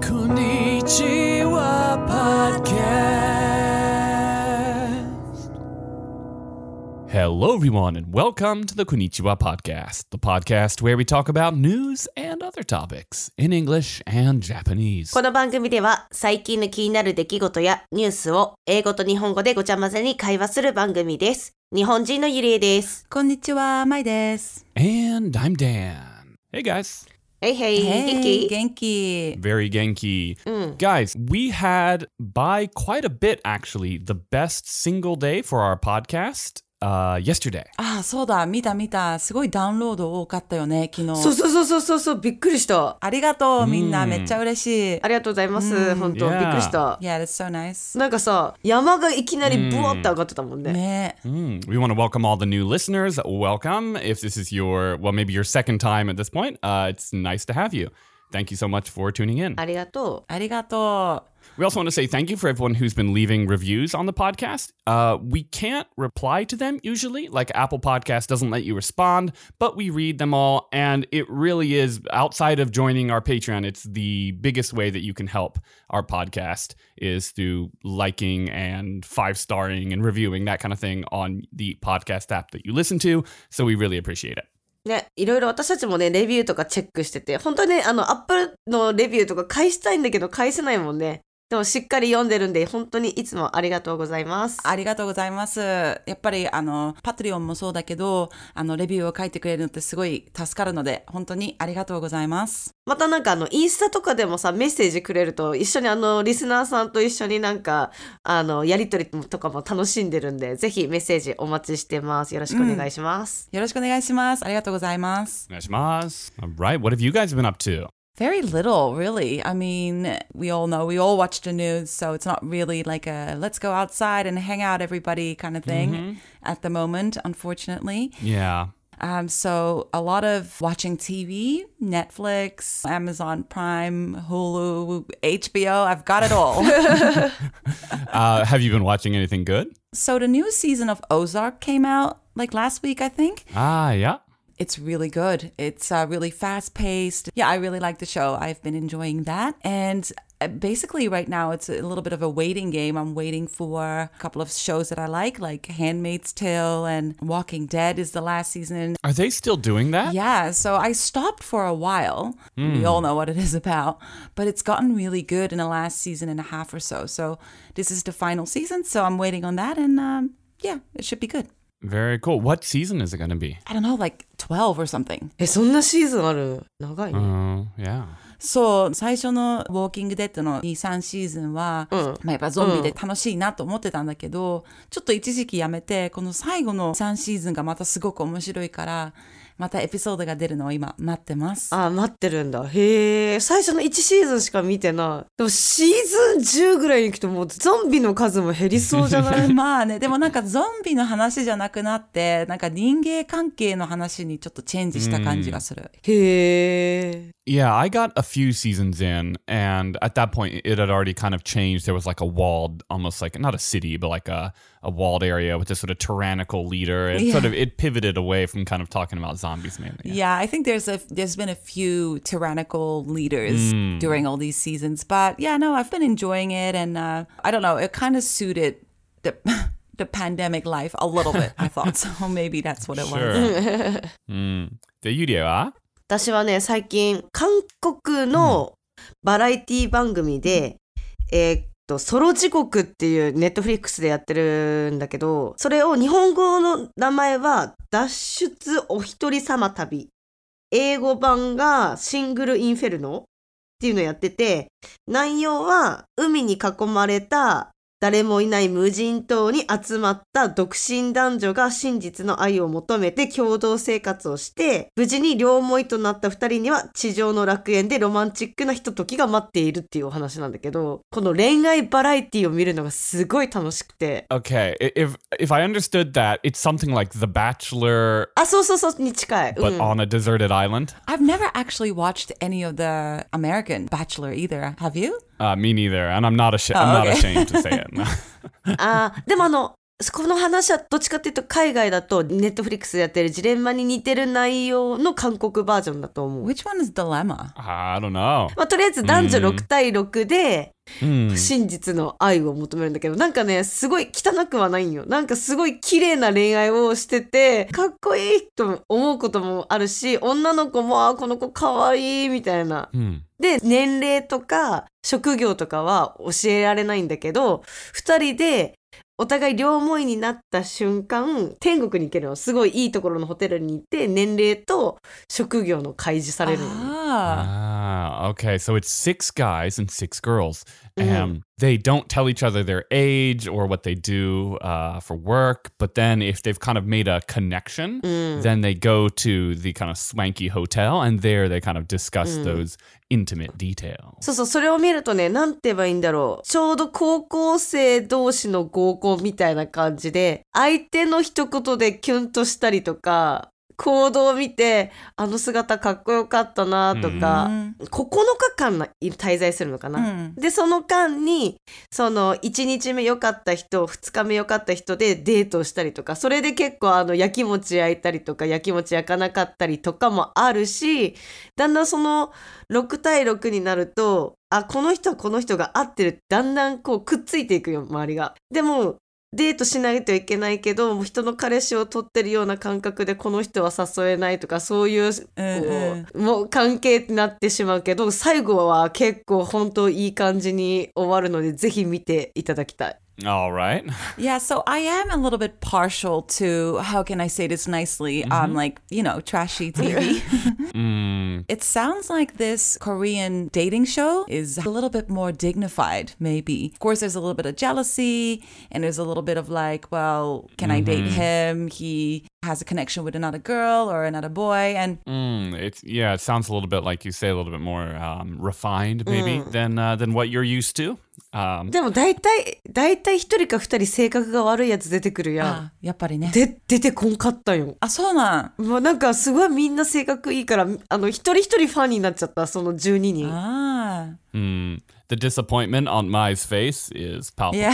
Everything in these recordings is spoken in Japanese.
Konnichiwa Podcast. Hello, everyone, and welcome to the Konnichiwa Podcast, the podcast where we talk about news and other topics in English and Japanese. この番組では最近の気になる出来事やニュースを英語と日本語でごちゃ混ぜに会話する番組です。日本人のゆりえです。こんにちは、まいです。 And I'm Dan. Hey, guys. Hey, hey, hey Genki. Genki. Very Genki. Mm. Guys, we had by quite a bit, actually, the best single day for our podcast. Uh, yesterday. ああ、そうだ、見た見た。すごいダウンロード多かったよね、昨日。そうそうそうそうそうそう、びっくりした。ありがとう、みんな。めっちゃ嬉しい。ありがとうございます。本当、びっくりした。Yeah, that's so nice. なんかさ、山がいきなりブワって上がってたもんね。ね Mm, we want to welcome all the new listeners. Welcome. If this is your, well, maybe your second time at this point, uh, it's nice to have you. Thank you so much for tuning in. ありがとありがと We also want to say thank you for everyone who's been leaving reviews on the podcast. Uh, we can't reply to them usually, like Apple Podcast doesn't let you respond, but we read them all. And it really is outside of joining our Patreon, it's the biggest way that you can help our podcast is through liking and five starring and reviewing that kind of thing on the podcast app that you listen to. So we really appreciate it. ね、いろいろ私たちもね、レビューとかチェックしてて、本当にね、あの、アップルのレビューとか返したいんだけど、返せないもんね。でもしっかり読んでるんで、本当にいつもありがとうございます。う。ありがとうございます。やっぱり、あの、パトリオンもそうだけど、あの、レビューを書いてくれるのってすごい助かるので、本当にありがとうございます。またなんかあのインスタとかでもさメッセージくれると一緒にあのリスナーさんと一緒になんかあのやりとりとかも楽しんでるんでぜひメッセージお待ちしてますよろしくお願いします、よろしくお願いします。ありがとうございます。Oneshimasu. All right. What have you guys been up to? Very little, really. I mean, we all know, we all watch the news, so it's not really like a let's go outside and hang out, everybody kind of thing at the moment, unfortunately. Yeah. Um, so a lot of watching TV, Netflix, Amazon Prime, Hulu, HBO, I've got it all. Uh, have you been watching anything good? so the new season of Ozark came out like last week, I think. Ah, yeah. It's really good. It's uh, really fast paced. Yeah, I really like the show. I've been enjoying that. And uh, basically, right now, it's a little bit of a waiting game. I'm waiting for a couple of shows that I like, like Handmaid's Tale and Walking Dead is the last season. Are they still doing that? Yeah, so I stopped for a while. We all know what it is about, but it's gotten really good in the last season and a half or so. So this is the final season, so I'm waiting on that, and um, yeah, it should be good. Very cool. What season is it going to be? I don't know, like 12 or something. えそんなシーズンある？長い？ね、Oh, yeah. そう、最初のウォーキングデッドの2、3シーズンは、まあやっぱゾンビで楽しいなと思ってたんだけど、ちょっと一時期やめて、この最後の3シーズンがまたすごく面白いから、またエピソードが出るのを今待ってます。あ待ってるんだ。へえ最初の1シーズンしか見てない。でもシーズン10ぐらいに行くともうゾンビの数も減りそうじゃない？まあね、でもなんかゾンビの話じゃなくなって、なんか人間関係の話にちょっとチェンジした感じがする。へえ Yeah, I got a few seasons in, and at that point, it had already kind of changed. There was like a walled, almost like not a city, but like a, a walled area with this sort of tyrannical leader. It sort of it pivoted away from kind of talking about zombies mainly. Yeah, I think there's a there's been a few tyrannical leaders during all these seasons, but yeah, no, I've been enjoying it, and uh, I don't know, it kind of suited the the pandemic life a little bit. I thought so. Maybe that's what it was. Mm. The Yuria, ah? 私はね最近韓国のバラエティ番組で、えーっとソロ地獄っていうネットフリックスでやってるんだけどそれを日本語の名前は脱出お一人様旅。英語版がシングルインフェルノっていうのをやってて内容は海に囲まれた誰もいない無人島に集まった独身男女が真実の愛を求めて共同生活をして、無事に両思いとなった二人には地上の楽園でロマンチックなひとときが待っているっていうお話なんだけど、この恋愛バラエティを見るのがすごい楽しくて。Okay, if if I understood that, it's something like The Bachelor, あ、そうそうそうに近い。but うん on a deserted island. I've never actually watched any of the American Bachelor either. Have you? Uh, me neither, and I'm not ashamed. I'm Oh, not okay. ashamed to say it. あーでもあの、 この話はどっちかっていうと海外だとネットフリックスでやってるジレンマに似てる内容の韓国バージョンだと思う。Which one is Dilemma? I don't know. まあ、とりあえず男女6対6で Hmm. 真実の愛を求めるんだけど、なんかね、すごい汚くはないんよ。なんかすごい綺麗な恋愛をしてて、かっこいいと思うこともあるし、女の子も、あ、この子かわいいみたいな。Hmm. で、年齢とか職業とかは教えられないんだけど、二人でお互い両思いになった瞬間、天国に行けるの。すごいいいところのホテルに行って、年齢と職業の開示されるの。Ah, okay. So it's six guys and six girls. And they don't tell each other their age or what they do uh, for work. But then if they've kind of made a connection, then they go to the kind of swanky hotel and there they kind of discuss those intimate details. そうそう、それを見るとね、なんて言えばいいんだろう。ちょうど高校生同士の合コンみたいな感じで、相手の一言でキュンとしたりとか、 行動を見て、あの姿かっこよかったなとか、9日間な滞在するのかな。うんで、その間に、その1日目良かった人、2日目良かった人でデートをしたりとか、それで結構あの、焼き餅焼いたりとか、焼き餅焼かなかったりとかもあるし、だんだんその6対6になると、あ、この人はこの人が合ってるってだんだんこうくっついていくよ、周りが。でも、デートしないといけないけど、もう人の彼氏を取ってるような感覚でこの人は誘えないとか、そういう、こうんう、もう関係になってしまうけど、最後は結構本当いい感じに終わるので、ぜひ見ていただきたい。All right. Yeah, so I am a little bit partial to how can I say this nicely? Um, like you know, trashy TV. Mm, it sounds like this Korean dating show is a little bit more dignified, maybe. Of course, there's a little bit of jealousy, and there's a little bit of like, well, can I date him? He has a connection with another girl or another boy, and mm, it's yeah. It sounds a little bit like you say a little bit more um, refined, maybe than uh, than what you're used to. Um, でも大体、大体一人か二人性格が悪いやつ出てくるやん。あやっぱりね。で、出てこんかったよ。あ、そうなん。もうなんかすごいみんな性格いいから、あの、一人一人ファンになっちゃった、その12人。あ mm, the disappointment on Mai's face is palpable. Yeah.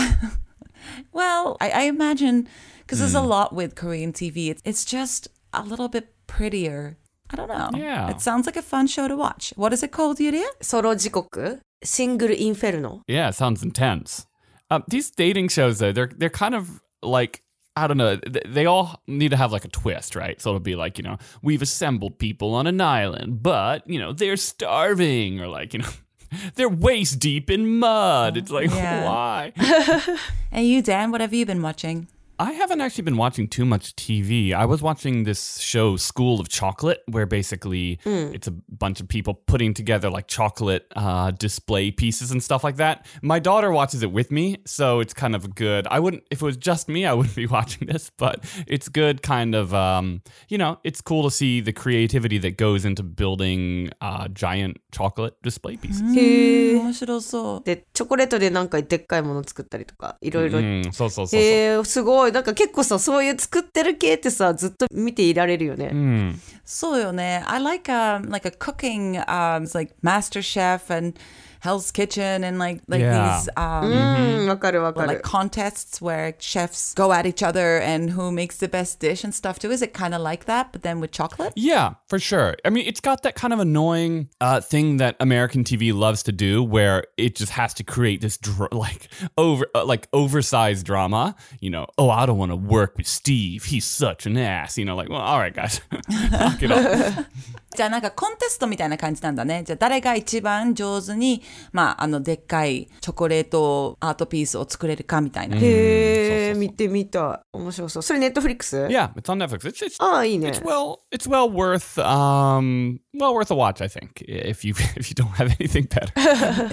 well, I, I imagine because mm. there's a hmm. lot with Korean TV. It's, it's just a little bit prettier. I don't know. Yeah. It sounds like a fun show to watch. What is it called, Yuria? Sorojikoku, Single Inferno. Yeah, sounds intense. Um, these dating shows, though, they're, they're kind of like I don't know. They all need to have like a twist, right? So it'll be like, you know, we've assembled people on an island, but, you know, they're starving or like, you know, they're waist deep in mud. It's like, yeah. why? and you, Dan, what have you been watching? I haven't actually been watching too much TV. I was watching this show, School of Chocolate, where basically it's a bunch of people putting together like chocolate uh, display pieces and stuff like that. My daughter watches it with me, so it's kind of good. I wouldn't, if it was just me, I wouldn't be watching this, but it's good, kind of, um, you know, it's cool to see the creativity that goes into building uh, giant chocolate display pieces. へえ面白そう。でチョコレートでなんかでっかいもの作ったりとかいろいろ Mm, so, so, so, so. へえすごい い。なんか結構さそういう作ってる系ってさずっと見ていられるよね、Mm. そうよね。I like um like a cooking um like Master Chef and Hell's Kitchen and like like yeah. these um, mm, mm-hmm. like contests where chefs go at each other and who makes the best dish and stuff too. Is it kind of like that, but then with chocolate? Yeah, for sure. I mean, it's got that kind of annoying uh, thing that American TV loves to do, where it just has to create this dr- like over uh, like oversized drama. You know, oh, I don't want to work with Steve. He's such an ass. You know, like well, all right, guys, knock it off. じゃあなんかコンテストみたいな感じなんだね。じゃあ誰が一番上手に、まああのでっかいチョコレートアートピースを作れるかみたいな。へえ見てみたい面白そうそれネットフリックス Yeah, it's on Netflix. It's it's ああいいね it's well it's well worth um well worth a watch. I think if you if you don't have anything better.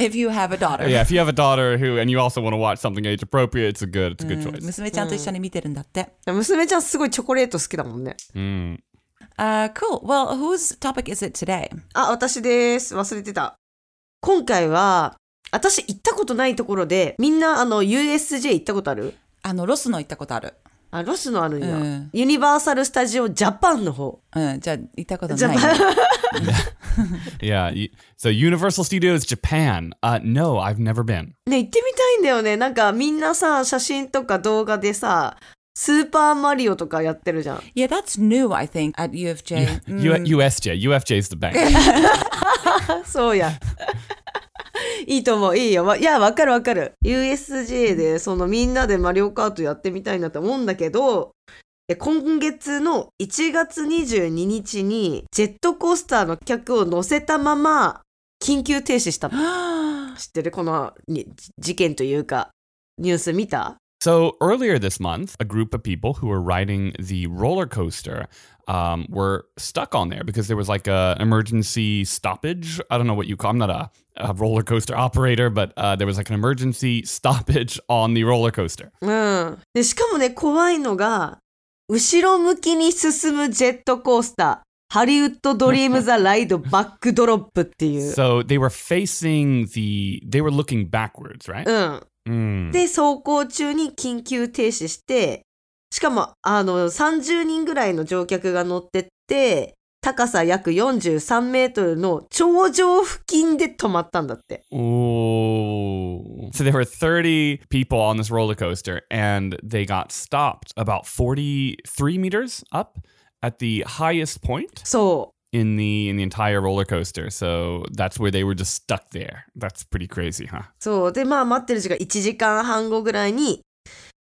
If you have a daughter. yeah, if you have a daughter who and you also want to watch something age appropriate, it's a good it's a good choice. 娘ちゃんと一緒に見てるんだって。娘ちゃんすごいチョコレート好きだもんね Mm. Uh, cool. Well, whose topic is it today? あ私です忘れてた今回は私行ったことないところでみんなあの USJ 行ったことある？あの、ロスの行ったことある。あ、ロスのあるんや。うんユニバーサル・スタジオ・ジャパンの方。うん、じゃあ行ったことない。パン。Yeah. y- So Universal Studios Japan. Uh, no, I've never been. ね、行ってみたいんだよね。なんかみんなさ、写真とか動画でさ、スーパーマリオとかやってるじゃん。Yeah, that's new, I think, at UFJ. U- USJ. UFJ is the bank. そうや。いいと思う。いいよ。わいや、わかるわかる。USJ で、そのみんなでマリオカートやってみたいなって思うんだけど、え今月の1月22日に、ジェットコースターの客を乗せたまま、緊急停止したの。知ってる？このに事件というか、ニュース見た？So earlier this month, a group of people who were riding the roller coaster um, were stuck on there because there was like a emergency stoppage. I don't know what you call. I'm not a, a roller coaster operator, but uh, there was like an emergency stoppage on the roller coaster. うん。で、しかもね、怖いのが、後ろ向きに進むジェットコースター、ハリウッドドリームザライドバックドロップっていう。 So they were facing the. They were looking backwards, right? うん。 Mm. で、走行中に緊急停止して、しかも、あの、30人ぐらいの乗客が乗ってって、高さ約43メートルの頂上付近で止まったんだって。Oh. So there were 30 people on this roller coaster and they got stopped about 43 meters up at the highest point そう。In the in the entire roller coaster. So that's where they were just stuck there. That's pretty crazy, huh? そう。で、まあ待ってる時間1時間半後ぐらいに、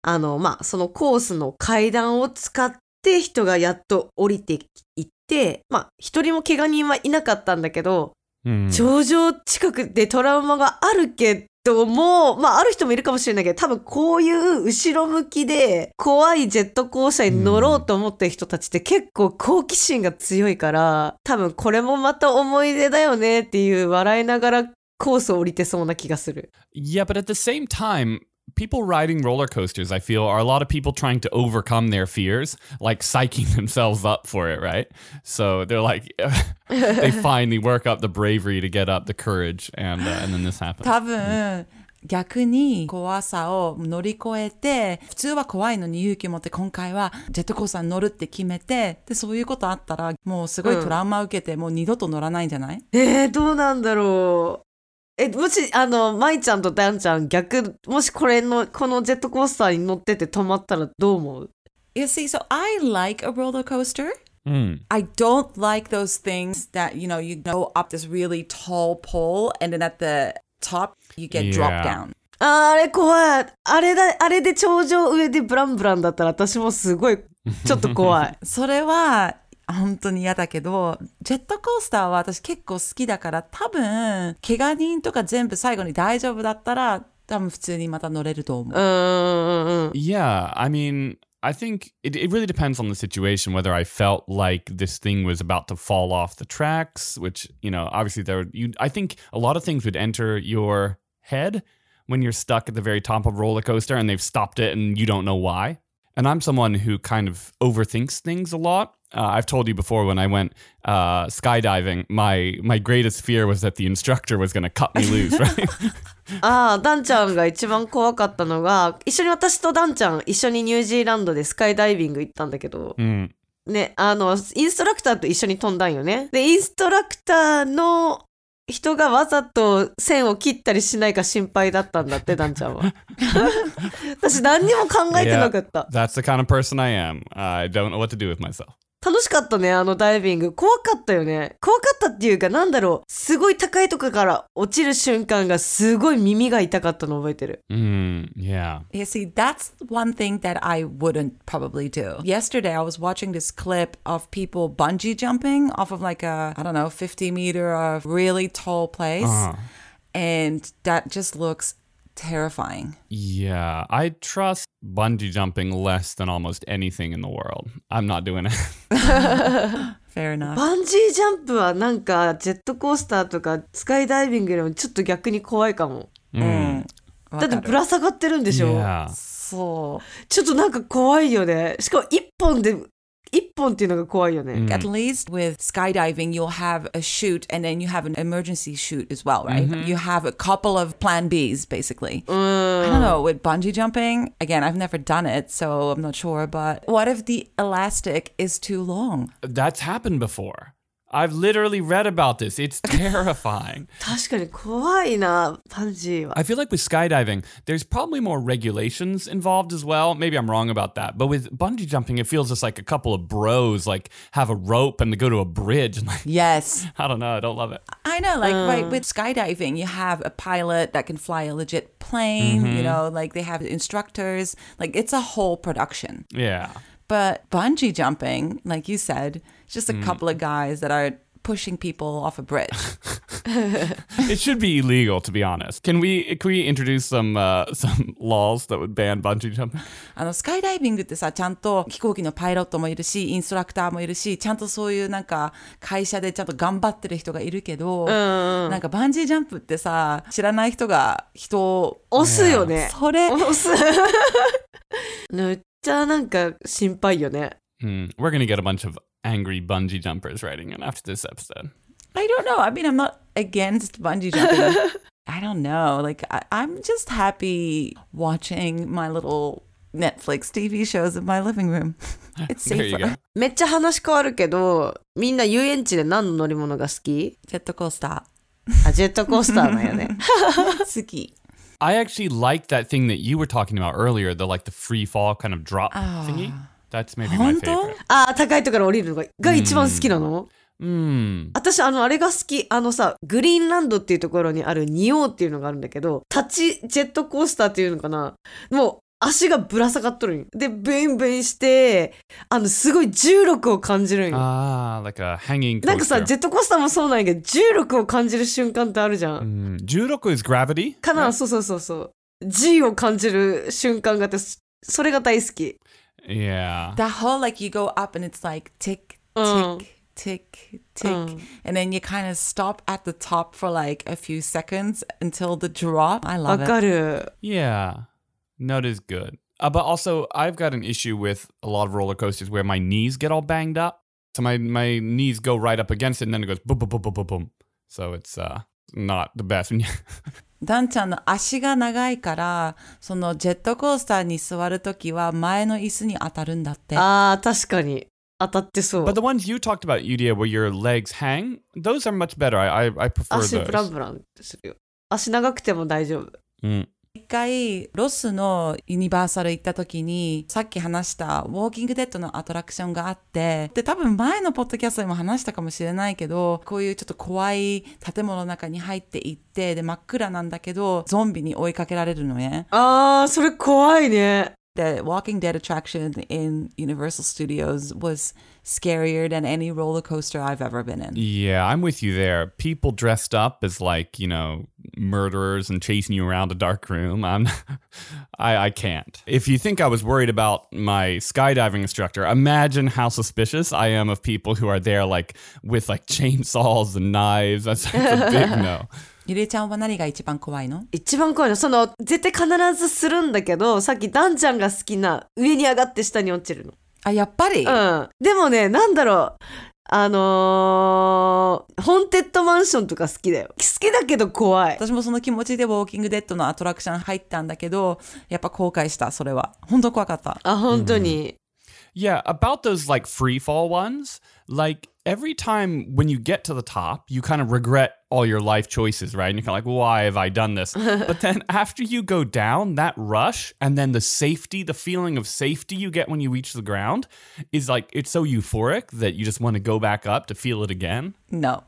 あの、まあそのコースの階段を使って人がやっと降りていって、まあ一人も怪我人はいなかったんだけど、Hmm. 頂上近くでトラウマがあるけ人も、まあある人もいるかもしれないけど、多分こういう後ろ向きで怖いジェットコースターに乗ろうと思ってる人たちって結構好奇心が強いから、多分これもまた思い出だよねっていう笑いながらコースを降りてそうな気がする。Yeah, but at the same time, people riding roller coasters, I feel, are a lot of people trying to overcome their fears, like psyching themselves up for it, right? So they're like, they finally work up the bravery to get up the courage, and uh, and then this happens. 多分、逆に怖さを乗り越えて、普通は怖いのに勇気を持って今回はジェットコースターに乗るって決めて、で、そういうことあったら、もうすごいトラウマ受けて、もう二度と乗らないんじゃないえー、どうなんだろう。 え、もし、あの、舞ちゃんとダンちゃん逆、もしこれの、このジェットコースターに乗ってて止まったらどう思う You see, so I like a roller coaster. Hmm. I don't like those things that, you know, you go up this really tall pole and then at the top you get dropped Yeah. down. あーあれ怖い。あれだ、あれで頂上上でブランブランだったら私もすごい、ちょっと怖い。それは本当に嫌だけど、ジェットコースターは私結構好きだから、多分、怪我人とか全部最後に大丈夫だったら、多分普通にまた乗れると思う。Uh, yeah, I mean, I think it, it really depends on the situation whether I felt like this thing was about to fall off the tracks, which, you know, obviously there you I think a lot of things would enter your head when you're stuck at the very top of a roller coaster and they've stopped it and you don't know why. And I'm someone who kind of overthinks things a lot. Uh, I've told you before when I went uh, skydiving, my my greatest fear was that the instructor was going to cut me loose, right? ああ、ダンちゃんが一番怖かったのが、一緒に私とダンちゃん、一緒にニュージーランドでスカイダイビング行ったんだけど、Mm. ね、あの、インストラクターと一緒に飛んだんよね。で、インストラクターの人がわざと線を切ったりしないか心配だったんだって、ダンちゃんは。私何にも考えてなかった。That's the kind of person I am. I don't know what to do with myself. 楽しかったね、あのダイビング。怖かったよね。怖かったっていうか、なんだろう。すごい高いとこから落ちる瞬間がすごい耳が痛かったの覚えてる。Mm, yeah. Yeah, see, that's one thing that I wouldn't probably do. Yesterday, I was watching this clip of people bungee jumping off of like a, I don't know, 50 meter of really tall place. And that just looks terrifying. Yeah, I trust bungee jumping less than almost anything in the world. I'm not doing it. Fair enough. バンジージャンプはなんかジェットコースターとかスカイダイビングよりもちょっと逆に怖いかも。うん。だってぶら下がってるんでしょ yeah. そちょっとなんか怖いよね。しかも一本で 一本っていうのが怖いよね。 At least with skydiving, you'll have a chute and then you have an emergency chute as well, right? You have a couple of plan Bs, basically. I don't know. With bungee jumping, again, I've never done it, so I'm not sure. But what if the elastic is too long? That's happened before. I've literally read about this. It's terrifying. 確かに怖いな、パンジーは。 I feel like with skydiving, there's probably more regulations involved as well. Maybe I'm wrong about that. But with bungee jumping, it feels just like a couple of bros like have a rope and they go to a bridge. And like, Yes. I don't know. I don't love it. I know, like, right, with skydiving, you have a pilot that can fly a legit plane, you know, like they have instructors. Like, it's a whole production. Yeah. But bungee jumping, like you said, it's just a couple of guys that are pushing people off a bridge. It should be illegal, to be honest. Can we can we introduce some uh, some laws that would ban bungee jumping? あの、スカイダイビングってさ、ちゃんと飛行機のパイロットもいるし、インストラクターもいるし、ちゃんとそういうなんか会社でちゃんと頑張ってる人がいるけど、なんかバンジージャンプってさ、知らない人が人を、押すよね。それ、押す。めっちゃなんか心配よね。Hmm. We're gonna get a bunch of angry bungee jumpers writing in after this episode. I don't know. I mean, I'm not against bungee jumping. I don't know. Like, I, I'm just happy watching my little Netflix TV shows in my living room. It's There you safer. go. めっちゃ話変わるけど、みんな遊園地で何の乗り物が好きジェットコースタあ、ジェットコースターなんよね。ー。好き。 I actually like that thing that you were talking about earlier, the like the free fall kind of drop thingy. That's maybe my 本当？favorite. あー、高いところ降りるのがが一番好きなの、Hmm. 私、あの、あれが好き。あのさ、グリーンランドっていうところにあるニオーっていうのがあるんだけど、立ちジェットコースターっていうのかな？もう、足がぶら下がっとるんよで、ブインブインして、あの、すごい重力を感じるんよ。Ah, like a hanging coaster. なんかさ、ジェットコースターもそうなんやけど、重力を感じる瞬間ってあるじゃん。Hmm. Juroku is gravity? かな、そうそうそうそう。G を感じる瞬間があって、そそれが大好き。Yeah. That whole like you go up and it's like tick, tick, mm. tick, tick. Mm. And then you kind of stop at the top for like a few seconds until the drop. I love I got it. Yeah. Note is good. Uh, but also, I've got an issue with a lot of roller coasters where my knees get all banged up. So my, my knees go right up against it and then it goes boom, boom, boom, boom, boom, boom. So it's uh, not the best. ダンちゃんの足が長いから、そのジェットコースターに座るときは前の椅子に当たるんだって。ああ、確かに。当たってそう but。the ones you talked about, Yudia, where your legs hang, those are much better. I, I, I prefer 足 those. ブランブランするよ。足長くても大丈夫。Mm. 一回ロスのユニバーサル行った時にさっき話したウォーキングデッドのアトラクションがあってで多分前のポッドキャストでも話したかもしれないけどこういうちょっと怖い建物の中に入っていってで真っ暗なんだけどゾンビに追いかけられるのね。あー、それ怖いね。The Walking Dead attraction in Universal Studios was scarier than any roller coaster I've ever been in. Yeah, I'm with you there. People dressed up as like, you know, murderers and chasing you around a dark room. I'm I I can't. If you think I was worried about my skydiving instructor, imagine how suspicious I am of people who are there like with like chainsaws and knives. That's, that's a big no. ゆりえちゃんは何が一番怖いの？一番怖いの？その、絶対必ずするんだけど、さっきダンちゃんが好きな上に上がって下に落ちるの。あ、やっぱり、うん。でもね、なんだろう。あのー、ホンテッドマンションとか好きだよ。好きだけど怖い。私もその気持ちでウォーキングデッドのアトラクション入ったんだけど、やっぱ後悔した、それは。本当怖かった。あ、本当に。Yeah, about those like free fall ones, like every time when you get to the top, you kind of regret all your life choices, right? And you're kind of like, why have I done this? but then after you go down, that rush and then the safety, the feeling of safety you get when you reach the ground is like, it's so euphoric that you just want to go back up to feel it again. No,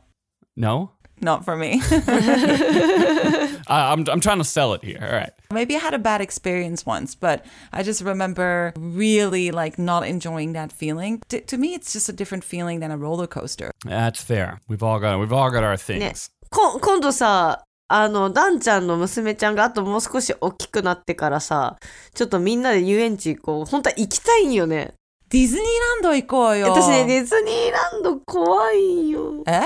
No? not for me. I, I'm, I'm trying to sell it here. All right. Maybe I had a bad experience once, but I just remember really like not enjoying that feeling. T- to me, it's just a different feeling than a roller coaster. That's fair. We've all got, we've all got our things. ね。こ今度さ、あの、ダンちゃんの娘ちゃんがあともう少し大きくなってからさ、ちょっとみんなで遊園地行こう。本当は行きたいんよね。 ディズニーランド行こうよ。私ね、ディズニーランド怖いよ。え？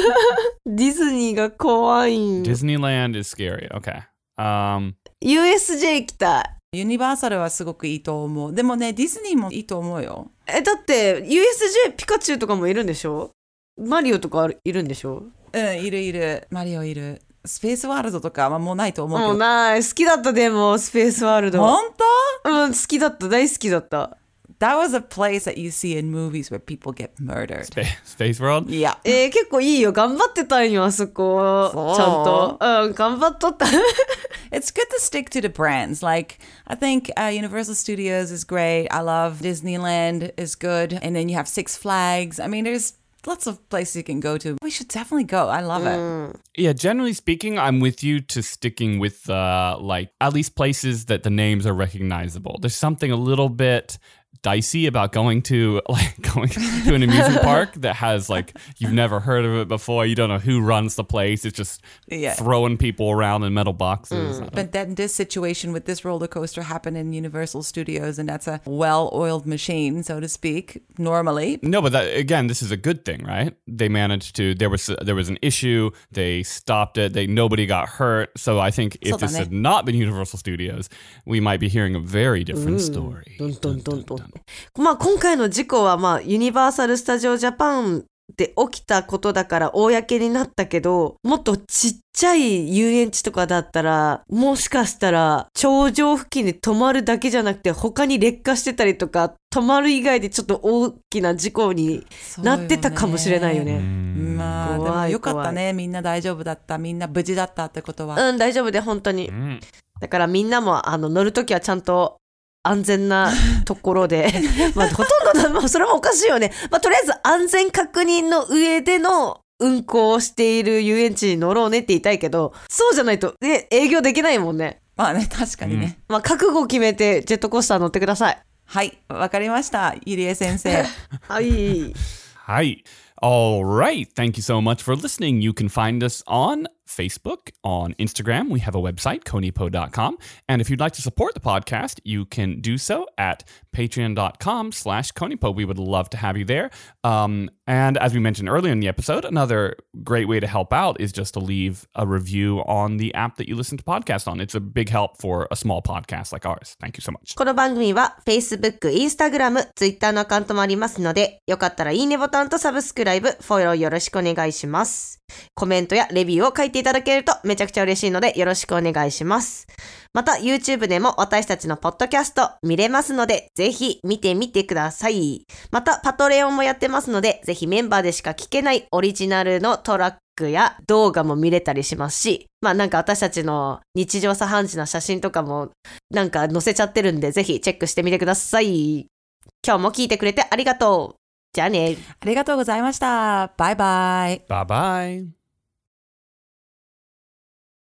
ディズニーが怖いんよ。Disneyland is scary. Okay. Um, USJ 行きたい。ユニバーサルはすごくいいと思う。でもね、ディズニーもいいと思うよ。え、だって USJ ピカチュウとかもいるんでしょ？マリオとかいるんでしょ？うん、いるいる。マリオいる。スペースワールドとかはもうないと思うけもうど。ない。好きだったでも、スペースワールド。本当？うん、好きだった。大好きだった。That was a place that you see in movies where people get murdered. Space World? Yeah. えー、結構いいよ。頑張ってたんよ、あそこ。そうちゃんと。うん、頑張っとった。 It's good to stick to the brands. Like, I think uh, Universal Studios is great. I love Disneyland is good. And then you have Six Flags. I mean, there's lots of places you can go to. We should definitely go. I love it. Yeah, generally speaking, I'm with you to sticking with uh like at least places that the names are recognizable. There's something a little bit dicey about going to like going to an amusement park that has like you've never heard of it before. You don't know who runs the place. It's just yeah. throwing people around in metal boxes. Mm. But then this situation with this roller coaster happened in Universal Studios, and that's a well-oiled machine, so to speak. Normally, no, but that, again, this is a good thing, right? They managed to. There was there was an issue. They stopped it. They nobody got hurt. So I think if this eh? had not been Universal Studios, we might be hearing a very different story. Dun, dun, dun, まあ今回の事故はまあユニバーサル・スタジオ・ジャパンで起きたことだから公になったけど、もっとちっちゃい遊園地とかだったら、もしかしたら頂上付近で止まるだけじゃなくて他に劣化してたりとか、止まる以外でちょっと大きな事故になってたかもしれないよね。まあ、でもよかったね。みんな大丈夫だった。みんな無事だったってことは。うん、大丈夫で本当に。Mm. だからみんなもあの乗るときはちゃんと安全なところで、まあほとんどの、まあそれもおかしいよね。まあとりあえず安全確認の上での運行をしている遊園地に乗ろうねって言いたいけど、そうじゃないと、ね、営業できないもんね。まあね、確かにね。まあ覚悟を決めてジェットコースター乗ってください。はい、わかりました。ゆりえ先生。はい。Hi. All right. Thank you so much for listening. You can find us on Facebook, on Instagram. We have a website, konipo.com. And if you'd like to support the podcast, you can do so at patreon.com slash konipo. We would love to have you there. Um, and as we mentioned earlier in the episode, another great way to help out is just to leave a review on the app that you listen to podcasts on. It's a big help for a small podcast like ours. Thank you so much. この番組は Facebook、Instagram、Twitter のアカウントもありますので、よかったらいいねボタンとサブスクライブ、フォローよろしくお願いします。コメントやレビューを書いて いただけるとめちゃくちゃ嬉しいのでよろしくお願いします。また YouTube でも私たちのポッドキャスト見れますので、ぜひ見てみてください。またパトレオンもやってますので、ぜひメンバーでしか聞けないオリジナルのトラックや動画も見れたりしますし、まあなんか私たちの日常茶飯事な写真とかもなんか載せちゃってるんで、ぜひチェックしてみてください。今日も聞いてくれてありがとう。じゃあね。ありがとうございました。バイバイ。Bye bye.